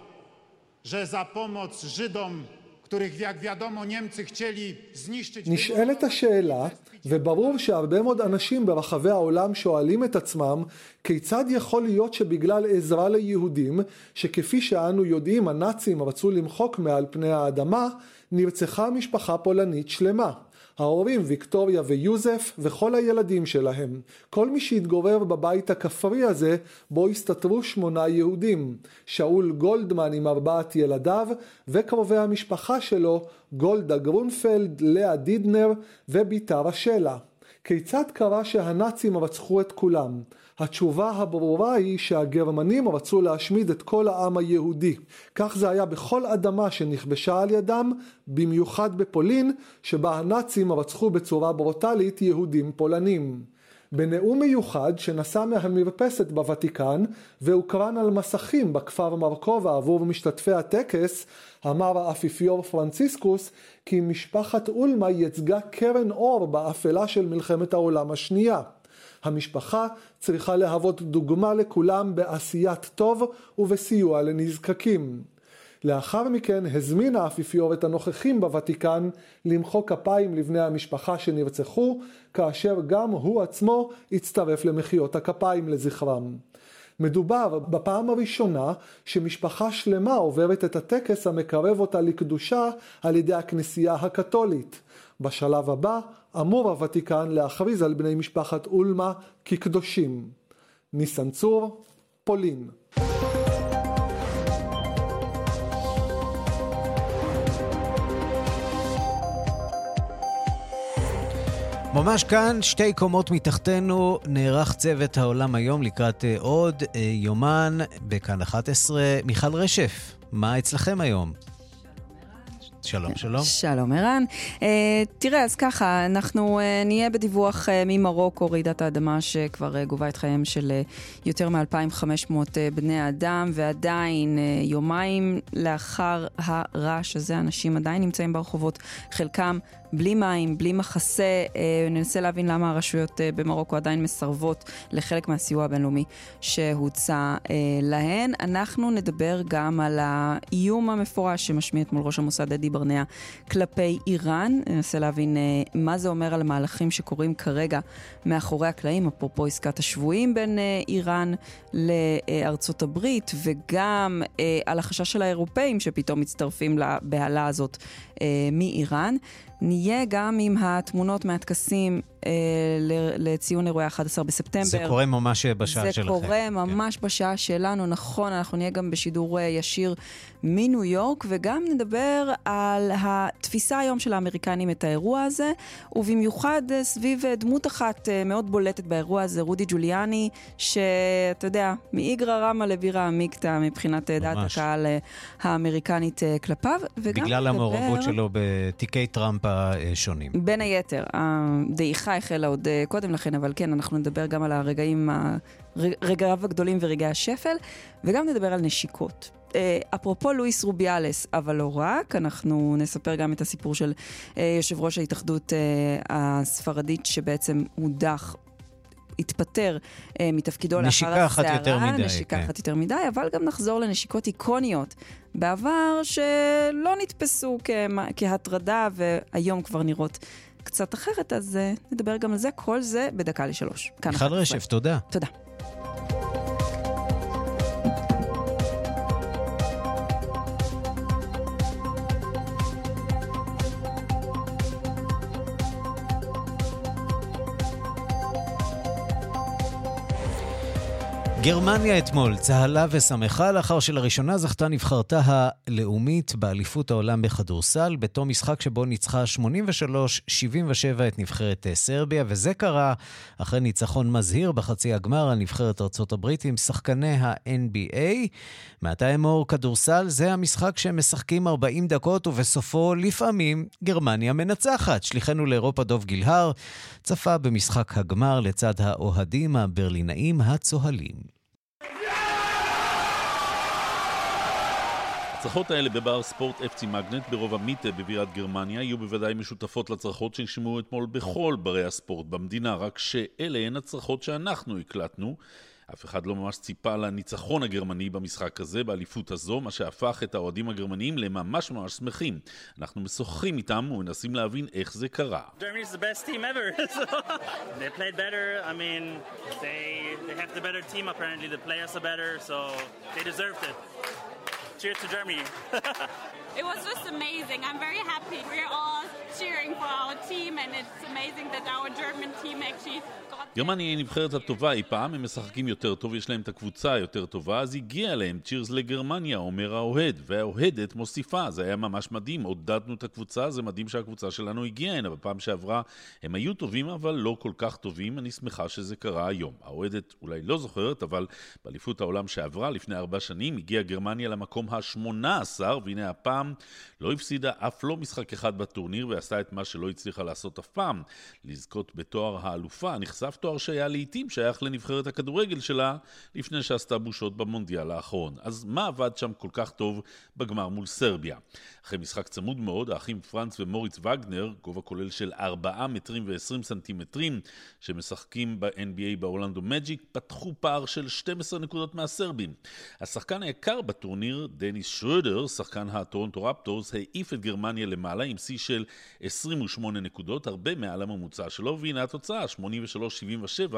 że za pomoc Żydom, których jak wiadomo Niemcy chcieli zniszczyć... נשאלת השאלה, וברור שהרבה מאוד אנשים ברחבי העולם שואלים את עצמם כיצד יכול להיות שבגלל עזרה ליהודים, שכפי שאנו יודעים הנאצים רצו למחוק מעל פני האדמה, נרצחה משפחה פולנית שלמה. ההורים ויקטוריה ויוזף וכל הילדים שלהם. כל מי שהתגורר בבית הכפרי הזה בו הסתתרו שמונה יהודים. שאול גולדמן עם ארבעת ילדיו וקרובי המשפחה שלו גולדה גרונפלד, לאה דידנר ובתה רשלה. כיצד קרה שהנאצים רצחו את כולם? התשובה הברורה היא שהגרמנים רצו להשמיד את כל העם היהודי. כך זה היה בכל אדמה שנכבשה על ידם, במיוחד בפולין, שבה הנאצים רצחו בצורה ברוטלית יהודים פולנים. בנאום מיוחד שנשא מהמרפסת בוותיקן והוקרן על מסכים בכפר מרקובה עבור משתתפי הטקס, אמר האפיפיור פרנציסקוס כי משפחת אולמה ייצגה קרן אור באפלה של מלחמת העולם השנייה. המשפחה צריכה להוות דוגמה לכולם בעשיית טוב ובסיוע לנזקקים. לאחר מכן הזמין האפיפיור את הנוכחים בוותיקן למחוא כפיים לבני המשפחה שנרצחו, כאשר גם הוא עצמו הצטרף למחיאות הכפיים לזכרם. מדובר בפעם הראשונה שמשפחה שלמה עוברת את הטקס המקרב אותה לקדושה על ידי הכנסייה הקתולית. בשלב הבא אמור הוותיקן להכריז על בני משפחת אולמה כקדושים. ניסן צור, פולין. ממש כאן, שתי קומות מתחתנו, נערך צוות העולם היום לקראת אה, עוד אה, יומן בכאן 11. מיכל רשף, מה אצלכם היום? שלום, שלום. שלום, ערן. Uh, תראה, אז ככה, אנחנו uh, נהיה בדיווח uh, ממרוקו, רעידת האדמה שכבר uh, גובה את חייהם של uh, יותר מ-2,500 uh, בני אדם, ועדיין uh, יומיים לאחר הרעש הזה, אנשים עדיין נמצאים ברחובות, חלקם בלי מים, בלי מחסה. אה, ננסה להבין למה הרשויות אה, במרוקו עדיין מסרבות לחלק מהסיוע הבינלאומי שהוצע אה, להן. אנחנו נדבר גם על האיום המפורש שמשמיע אתמול ראש המוסד אדי ברנע כלפי איראן. ננסה להבין מה זה אומר על המהלכים שקורים כרגע מאחורי הקלעים, אפרופו עסקת השבויים בין איראן לארצות הברית, וגם על החשש של האירופאים שפתאום מצטרפים לבהלה הזאת מאיראן. נהיה גם עם התמונות מהטקסים אה, לציון אירועי 11 בספטמבר. זה קורה ממש בשעה זה שלכם. זה קורה כן. ממש כן. בשעה שלנו, נכון, אנחנו נהיה גם בשידור אה, ישיר מניו יורק, וגם נדבר על התפיסה היום של האמריקנים את האירוע הזה, ובמיוחד אה, סביב אה, דמות אחת מאוד בולטת באירוע הזה, רודי ג'וליאני, שאתה יודע, מאיגרא רמא לבירא עמיקתא מבחינת ממש. דעת הקהל האמריקנית כלפיו, בגלל נדבר... המעורבות שלו בתיקי טראמפ השונים. בין היתר, הדעיכה החלה עוד קודם לכן, אבל כן, אנחנו נדבר גם על הרגעים, רגעיו הגדולים ורגעי השפל, וגם נדבר על נשיקות. אה, אפרופו לואיס רוביאלס, אבל לא רק, אנחנו נספר גם את הסיפור של אה, יושב ראש ההתאחדות אה, הספרדית שבעצם הודח התפטר אה, מתפקידו לאחר הסערה. נשיקה אחת יותר מדי. נשיקה כן. אחת יותר מדי, אבל גם נחזור לנשיקות איקוניות בעבר שלא נתפסו כמה, כהטרדה והיום כבר נראות קצת אחרת, אז uh, נדבר גם על זה, כל זה בדקה לשלוש. מיכל רשף, תודה. תודה. גרמניה אתמול צהלה ושמחה לאחר שלראשונה זכתה נבחרתה הלאומית באליפות העולם בכדורסל, בתום משחק שבו ניצחה 83-77 את נבחרת אה, סרביה, וזה קרה אחרי ניצחון מזהיר בחצי הגמר על נבחרת הברית עם שחקני ה-NBA. מעתה אמור כדורסל זה המשחק שהם משחקים 40 דקות ובסופו לפעמים גרמניה מנצחת. שליחנו לאירופה דוב גילהר צפה במשחק הגמר לצד האוהדים הברלינאים הצוהלים. הצרחות האלה בבר ספורט אפצי מגנט ברוב המיטה בבירת גרמניה יהיו בוודאי משותפות לצרחות שנשמעו אתמול בכל ברי הספורט במדינה, רק שאלה הן הצרחות שאנחנו הקלטנו. אף אחד לא ממש ציפה לניצחון הגרמני במשחק הזה, באליפות הזו, מה שהפך את האוהדים הגרמניים לממש ממש שמחים. אנחנו משוחחים איתם ומנסים להבין איך זה קרה. Cheers to Germany. it was just amazing. I'm very happy. We're all cheering for our team, and it's amazing that our German team actually גרמניה היא נבחרת הטובה אי פעם, הם משחקים יותר טוב, יש להם את הקבוצה היותר טובה, אז הגיע להם צ'ירס לגרמניה, אומר האוהד, והאוהדת מוסיפה, זה היה ממש מדהים, עודדנו את הקבוצה, זה מדהים שהקבוצה שלנו הגיעה הנה, בפעם שעברה הם היו טובים, אבל לא כל כך טובים, אני שמחה שזה קרה היום. האוהדת אולי לא זוכרת, אבל באליפות העולם שעברה, לפני ארבע שנים, הגיעה גרמניה למקום ה-18, והנה הפעם לא הפסידה אף לא משחק אחד בטורניר, ועשתה את מה שלא הצליחה לעשות אף פעם, לזכות בתואר האלופה, נחשף תואר שהיה לעיתים שייך לנבחרת הכדורגל שלה לפני שעשתה בושות במונדיאל האחרון. אז מה עבד שם כל כך טוב בגמר מול סרביה? אחרי משחק צמוד מאוד, האחים פרנץ ומוריץ וגנר, גובה כולל של 4 מטרים ו-20 סנטימטרים, שמשחקים ב-NBA באורלנדו מג'יק, פתחו פער של 12 נקודות מהסרבים. השחקן היקר בטורניר, דניס שרודר, שחקן הטורונטו רפטורס, העיף את גרמניה למעלה עם שיא של 28 נקודות, הרבה מעל הממוצע שלו, והנה התוצאה, 83-77.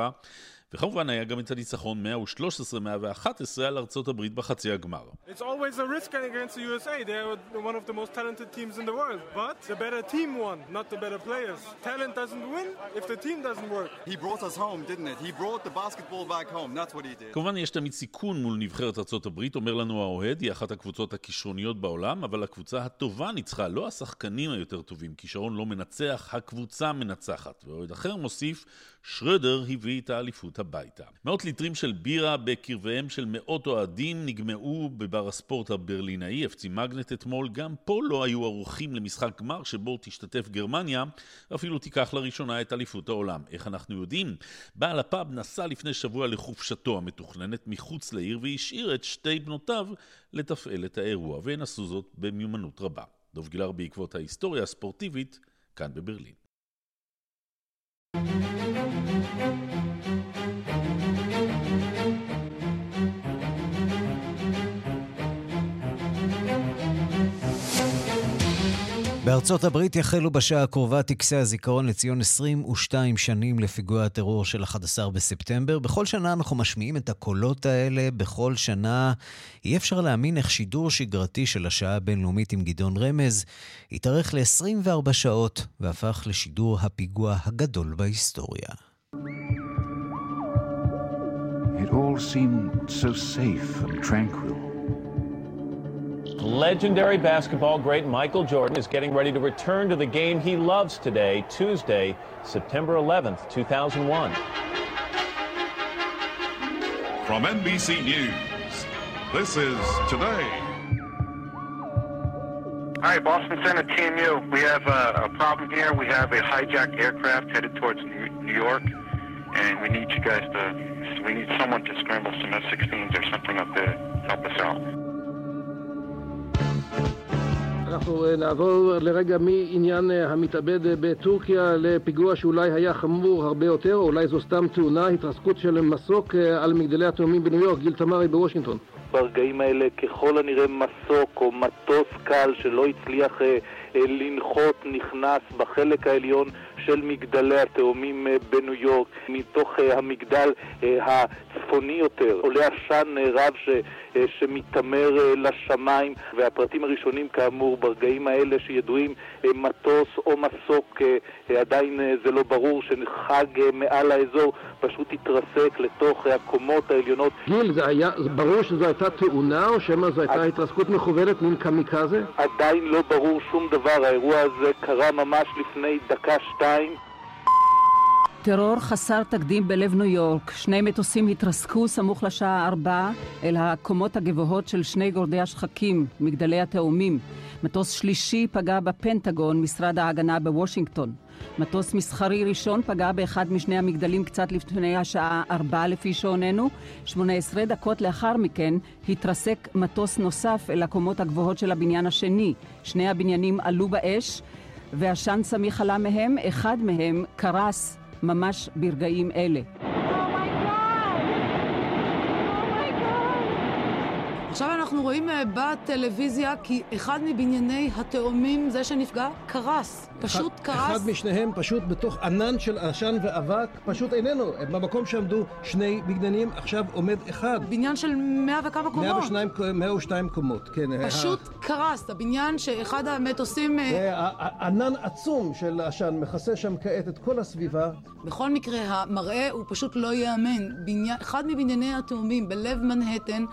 וכמובן היה גם את הניצחון 113-111 על ארצות הברית בחצי הגמר. It's always a risk against the USA. They're one of the most talented teams in the world. But the better team won, not the better players. Talent doesn't win if the team doesn't work. He brought us home, didn't it? He brought the basketball back home. That's what he did. כמובן יש תמיד סיכון מול נבחרת ארצות הברית, אומר לנו האוהד, היא אחת הקבוצות הכישרוניות בעולם, אבל הקבוצה הטובה ניצחה, לא השחקנים היותר טובים. כישרון לא מנצח, הקבוצה מנצחת. ואוהד אחר מוסיף, שרדר הביא את האליפות הביתה. מאות ליטרים של בירה בקרביהם של מאות אוהדים נגמעו בבר הספורט הברלינאי, אפצי מגנט אתמול. גם פה לא היו ערוכים למשחק גמר שבו תשתתף גרמניה, ואפילו תיקח לראשונה את אליפות העולם. איך אנחנו יודעים? בעל הפאב נסע לפני שבוע לחופשתו המתוכננת מחוץ לעיר והשאיר את שתי בנותיו לתפעל את האירוע, והן עשו זאת במיומנות רבה. דב גילר בעקבות ההיסטוריה הספורטיבית, כאן בברלין. Thank you. בארצות הברית יחלו בשעה הקרובה טקסי הזיכרון לציון 22 שנים לפיגוע הטרור של 11 בספטמבר. בכל שנה אנחנו משמיעים את הקולות האלה, בכל שנה אי אפשר להאמין איך שידור שגרתי של השעה הבינלאומית עם גדעון רמז התארך ל-24 שעות והפך לשידור הפיגוע הגדול בהיסטוריה. It all seemed so safe and tranquil. Legendary basketball great Michael Jordan is getting ready to return to the game he loves today, Tuesday, September 11th, 2001. From NBC News, this is Today. Hi, Boston Center TMU. We have a, a problem here. We have a hijacked aircraft headed towards New York, and we need you guys to, we need someone to scramble some F-16s or something up there to help us out. אנחנו נעבור לרגע מעניין המתאבד בטורקיה לפיגוע שאולי היה חמור הרבה יותר, או אולי זו סתם תאונה, התרסקות של מסוק על מגדלי התאומים בניו יורק, גיל תמרי בוושינגטון. ברגעים האלה ככל הנראה מסוק או מטוס קל שלא הצליח אה, אה, לנחות נכנס בחלק העליון של מגדלי התאומים בניו יורק. מתוך המגדל הצפוני יותר עולה עשן רב ש, שמתעמר לשמיים, והפרטים הראשונים כאמור ברגעים האלה שידועים מטוס או מסוק, עדיין זה לא ברור, שחג מעל האזור, פשוט התרסק לתוך הקומות העליונות. גיל, זה היה, ברור שזו הייתה תאונה או שמא זו הייתה התרסקות מכוונת מין קמיקזה? עדיין לא ברור שום דבר, האירוע הזה קרה ממש לפני דקה-שתיים. טרור חסר תקדים בלב ניו יורק. שני מטוסים התרסקו סמוך לשעה ארבע אל הקומות הגבוהות של שני גורדי השחקים, מגדלי התאומים. מטוס שלישי פגע בפנטגון, משרד ההגנה בוושינגטון. מטוס מסחרי ראשון פגע באחד משני המגדלים קצת לפני השעה ארבע לפי שעוננו. 18 דקות לאחר מכן התרסק מטוס נוסף אל הקומות הגבוהות של הבניין השני. שני הבניינים עלו באש, ועשן סמיך עלה מהם, אחד מהם קרס ממש ברגעים אלה. עכשיו אנחנו רואים אה, בטלוויזיה כי אחד מבנייני התאומים, זה שנפגע, קרס. פשוט אחד, קרס. אחד משניהם פשוט בתוך ענן של עשן ואבק, פשוט איננו. במקום שעמדו שני בניינים, עכשיו עומד אחד. בניין של מאה וכמה קומות. 102, 102 קומות, כן. פשוט קרס. הבניין שאחד המטוסים... אה, זה ענן עצום של עשן מכסה שם כעת את כל הסביבה. בכל מקרה, המראה הוא פשוט לא ייאמן. בניין, אחד מבנייני התאומים בלב מנהטן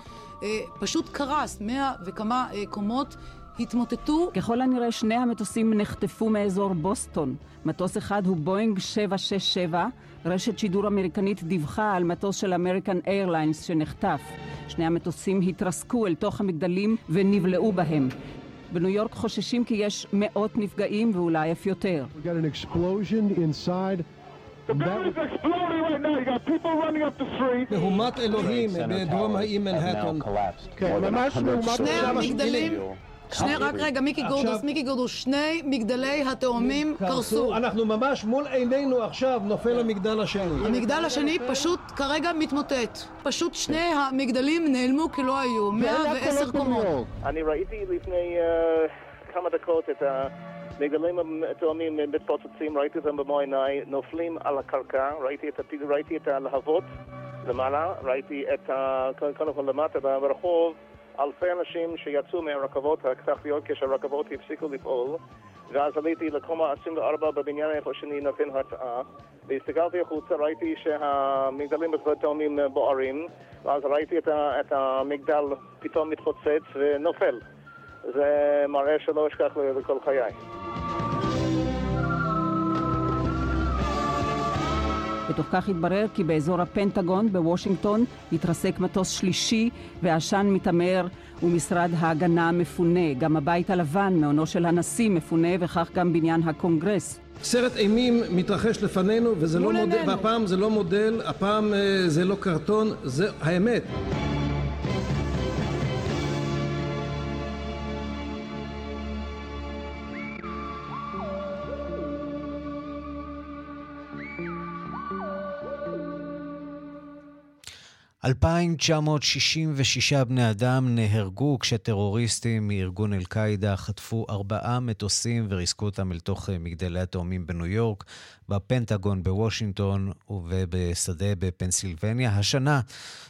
אה, פשוט קרס, מאה וכמה אה, קומות. התמוטטו. ככל הנראה שני המטוסים נחטפו מאזור בוסטון. מטוס אחד הוא בואינג 767, רשת שידור אמריקנית דיווחה על מטוס של אמריקן איירליינס שנחטף. שני המטוסים התרסקו אל תוך המגדלים ונבלעו בהם. בניו יורק חוששים כי יש מאות נפגעים ואולי אף יותר. מהומת אלוהים בדרום האי מנהטן. כן, ממש מהומת... שני המגדלים... שני, רק רגע, מיקי גורדוס, מיקי גורדוס, שני מגדלי התאומים קרסו. אנחנו ממש מול עינינו עכשיו נופל המגדל השני. המגדל השני פשוט כרגע מתמוטט. פשוט שני המגדלים נעלמו כלא היו, 110 קומות. אני ראיתי לפני כמה דקות את ה... מגדלים התאומים מתפוצצים, ראיתי אותם במו עיניי, נופלים על הקרקע, ראיתי את, ראיתי את הלהבות למעלה, ראיתי את ה... קודם כל למטה ברחוב, אלפי אנשים שיצאו מהרכבות התחתיות כשהרכבות הפסיקו לפעול ואז עליתי לקומה 24 בבניין איפה שאני נותן הרצאה והסתכלתי החוצה, ראיתי שהמגדלים התאומים בוערים ואז ראיתי את, ה... את המגדל פתאום מתפוצץ ונופל זה מראה שלא אשכח לכל חיי. בתוך כך התברר כי באזור הפנטגון בוושינגטון התרסק מטוס שלישי ועשן מיתמר ומשרד ההגנה מפונה. גם הבית הלבן, מעונו של הנשיא, מפונה וכך גם בניין הקונגרס. סרט אימים מתרחש לפנינו וזה לא מודל, והפעם זה לא מודל, הפעם זה לא קרטון, זה האמת. 2,966 בני אדם נהרגו כשטרוריסטים מארגון אל-קאעידה חטפו ארבעה מטוסים וריסקו אותם אל תוך מגדלי התאומים בניו יורק, בפנטגון בוושינגטון ובשדה בפנסילבניה. השנה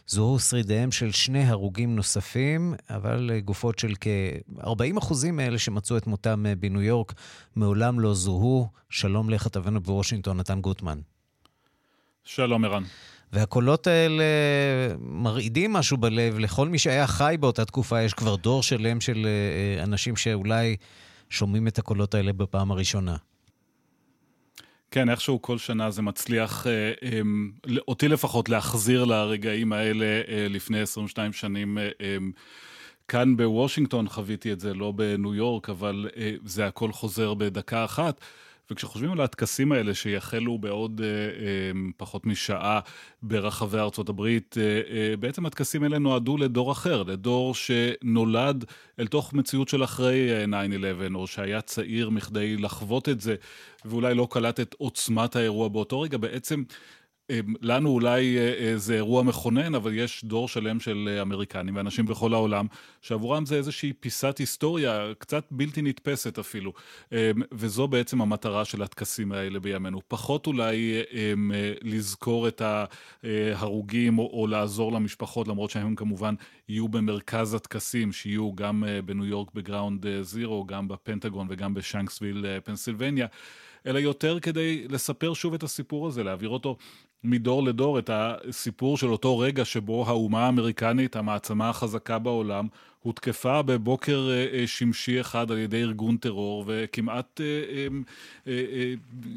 זוהו שרידיהם של שני הרוגים נוספים, אבל גופות של כ-40% מאלה שמצאו את מותם בניו יורק מעולם לא זוהו. שלום לכתבנו בוושינגטון, נתן גוטמן. שלום, ערן. והקולות האלה מרעידים משהו בלב. לכל מי שהיה חי באותה תקופה, יש כבר דור שלם של אנשים שאולי שומעים את הקולות האלה בפעם הראשונה. כן, איכשהו כל שנה זה מצליח, אה, אה, אותי לפחות, להחזיר לרגעים האלה אה, לפני 22 שנים. אה, אה, כאן בוושינגטון חוויתי את זה, לא בניו יורק, אבל אה, זה הכל חוזר בדקה אחת. וכשחושבים על הטקסים האלה שיחלו בעוד אה, אה, פחות משעה ברחבי ארצות הברית, אה, אה, בעצם הטקסים האלה נועדו לדור אחר, לדור שנולד אל תוך מציאות של אחרי 9-11, או שהיה צעיר מכדי לחוות את זה, ואולי לא קלט את עוצמת האירוע באותו רגע. בעצם לנו אולי זה אירוע מכונן, אבל יש דור שלם של אמריקנים ואנשים בכל העולם, שעבורם זה איזושהי פיסת היסטוריה, קצת בלתי נתפסת אפילו. וזו בעצם המטרה של הטקסים האלה בימינו. פחות אולי לזכור את ההרוגים או, או לעזור למשפחות, למרות שהם כמובן יהיו במרכז הטקסים, שיהיו גם בניו יורק בגראונד זירו, גם בפנטגון וגם בשנקסוויל, פנסילבניה. אלא יותר כדי לספר שוב את הסיפור הזה, להעביר אותו מדור לדור, את הסיפור של אותו רגע שבו האומה האמריקנית, המעצמה החזקה בעולם, הותקפה בבוקר שמשי אחד על ידי ארגון טרור, וכמעט...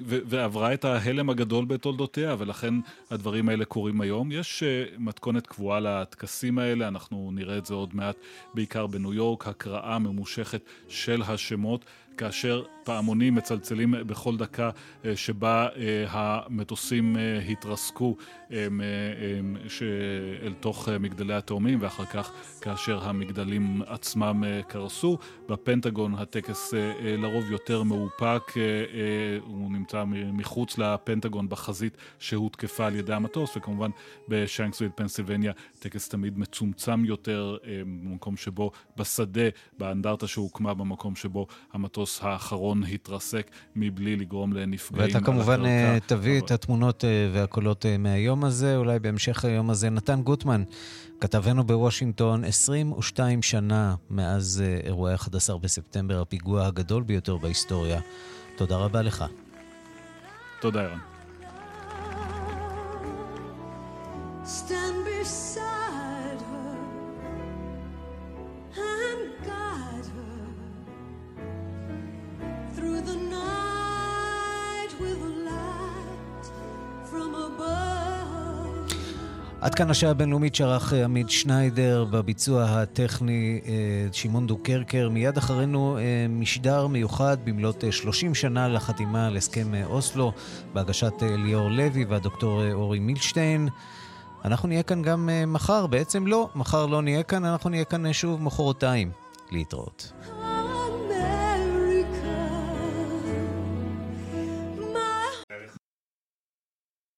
ועברה את ההלם הגדול בתולדותיה, ולכן הדברים האלה קורים היום. יש מתכונת קבועה לטקסים האלה, אנחנו נראה את זה עוד מעט, בעיקר בניו יורק, הקראה ממושכת של השמות. כאשר פעמונים מצלצלים בכל דקה אה, שבה אה, המטוסים אה, התרסקו אל תוך מגדלי התאומים ואחר כך כאשר המגדלים עצמם קרסו. בפנטגון הטקס לרוב יותר מאופק, הוא נמצא מחוץ לפנטגון בחזית שהותקפה על ידי המטוס וכמובן בשנקסוויל פנסילבניה טקס תמיד מצומצם יותר, במקום שבו בשדה, באנדרטה שהוקמה במקום שבו המטוס האחרון התרסק מבלי לגרום לנפגעים ואתה כמובן אה, תביא את התמונות אה, והקולות אה, מהיום הזה, אולי בהמשך היום הזה. נתן גוטמן, כתבנו בוושינגטון, 22 שנה מאז אירועי 11 בספטמבר, הפיגוע הגדול ביותר בהיסטוריה. תודה רבה לך. תודה, ערן. עד כאן השעה הבינלאומית שערך אה, עמית שניידר בביצוע הטכני אה, שמעון דוקרקר. מיד אחרינו אה, משדר מיוחד במלאת 30 שנה לחתימה על הסכם אוסלו בהגשת ליאור לוי והדוקטור אורי מילשטיין. אנחנו נהיה כאן גם מחר, בעצם לא, מחר לא נהיה כאן, אנחנו נהיה כאן שוב מחרתיים. להתראות.